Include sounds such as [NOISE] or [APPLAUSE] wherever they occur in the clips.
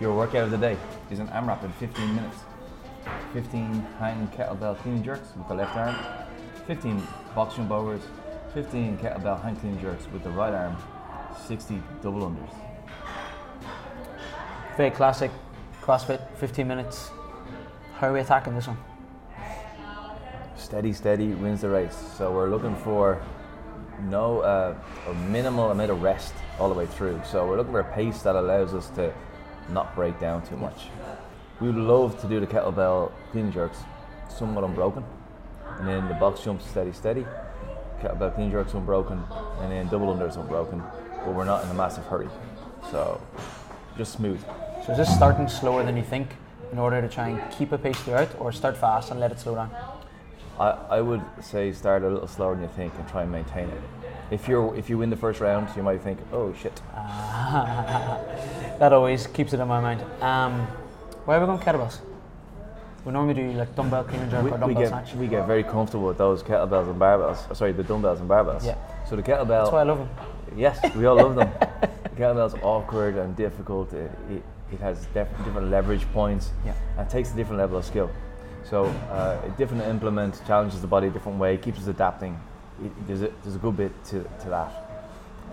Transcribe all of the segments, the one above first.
Your workout of the day is an AMRAP in 15 minutes. 15 hang kettlebell clean jerks with the left arm, 15 box jump overs, 15 kettlebell hang clean jerks with the right arm, 60 double unders. Very classic CrossFit, 15 minutes. How are we attacking this one? Steady, steady wins the race. So we're looking for no uh, a minimal amount of rest all the way through. So we're looking for a pace that allows us to not break down too much. We would love to do the kettlebell clean jerks somewhat unbroken, and then the box jumps steady, steady. Kettlebell clean jerks unbroken, and then double unders unbroken. But we're not in a massive hurry, so just smooth. So is this starting slower than you think in order to try and keep a pace throughout, or start fast and let it slow down? I, I would say start a little slower than you think and try and maintain it. If you're if you win the first round, you might think, oh shit. [LAUGHS] That always keeps it in my mind. Um, where are we going kettlebells? We normally do like dumbbell clean and jerk We, or we get snatch. we get very comfortable with those kettlebells and barbells. uh, Sorry, the dumbbells and barbells. Yeah. So the kettlebell. That's why I love them. Yes, we all love them. [LAUGHS] The kettlebell's awkward and difficult. It, it, it has def- different leverage points. Yeah. And it takes a different level of skill. So uh, a different implement challenges the body a different way, keeps us adapting. It, there's, a, there's a good bit to, to that.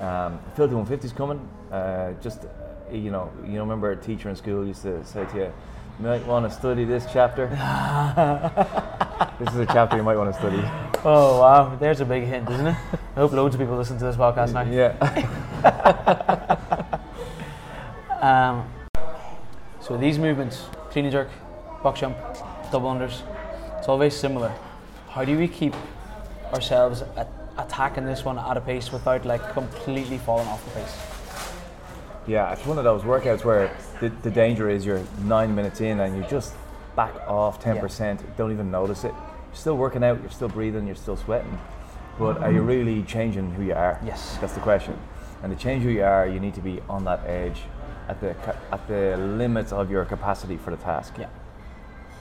Um, Filthy 150 is coming. Uh, just uh, you know, you remember a teacher in school used to say to you, "You might want to study this chapter." [LAUGHS] this is a chapter you might want to study. [LAUGHS] Oh wow, there's a big hint, isn't it? I hope loads of people listen to this podcast now. Yeah. [LAUGHS] Um, so these movements, clean and jerk, box jump, double unders, it's all very similar. How do we keep ourselves at attacking this one at a pace without like completely falling off the pace? Yeah, it's one of those workouts where the, the danger is you're nine minutes in and you just back off 10%, don't even notice it. You're still working out, you're still breathing, you're still sweating. But are you really changing who you are? Yes. That's the question. And to change who you are, you need to be on that edge at the, at the limits of your capacity for the task. Yeah.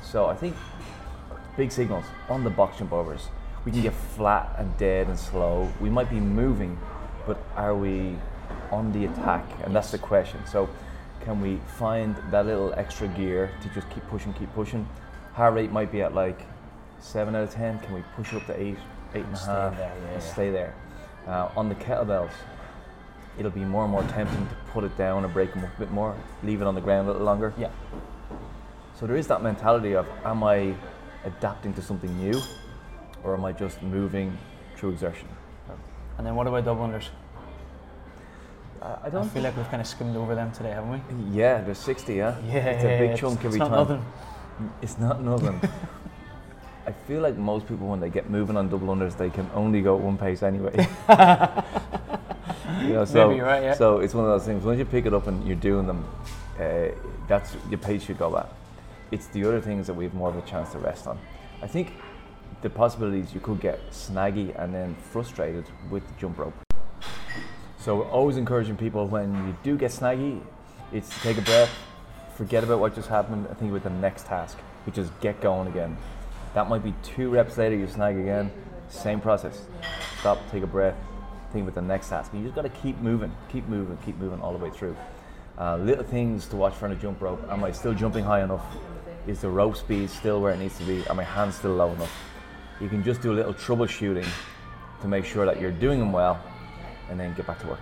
So I think big signals on the box jump overs. We can get flat and dead and slow. We might be moving, but are we on the attack? And that's the question. So can we find that little extra gear to just keep pushing, keep pushing? Heart rate might be at like seven out of ten. Can we push it up to eight, eight and a Stay half, there, yeah, and yeah. stay there? Uh, on the kettlebells, it'll be more and more tempting to put it down and break them up a bit more, leave it on the ground a little longer. Yeah. So there is that mentality of am I adapting to something new or am I just moving through exertion? And then what about double unders? I, I I don't feel like we've kind of skimmed over them today, haven't we? Yeah, there's 60, yeah? Yeah, It's a big it's- chunk it's every not time. nothing. It's not nothing. [LAUGHS] I feel like most people, when they get moving on double unders, they can only go at one pace anyway. [LAUGHS] [LAUGHS] You know, so, Maybe you're right, yeah. So it's one of those things. Once you pick it up and you're doing them, uh, that's your pace should go at. It's the other things that we have more of a chance to rest on. I think the possibilities you could get snaggy and then frustrated with the jump rope. So always encouraging people when you do get snaggy, it's to take a breath, forget about what just happened, and think about the next task, which is get going again. That might be two reps later, you snag again, same process. Stop, take a breath, think about the next task. You just got to keep moving, keep moving, keep moving all the way through. Uh, little things to watch for on a jump rope. Am I still jumping high enough? Is the rope speed still where it needs to be? Are my hands still low enough? You can just do a little troubleshooting to make sure that you're doing them well and then get back to work.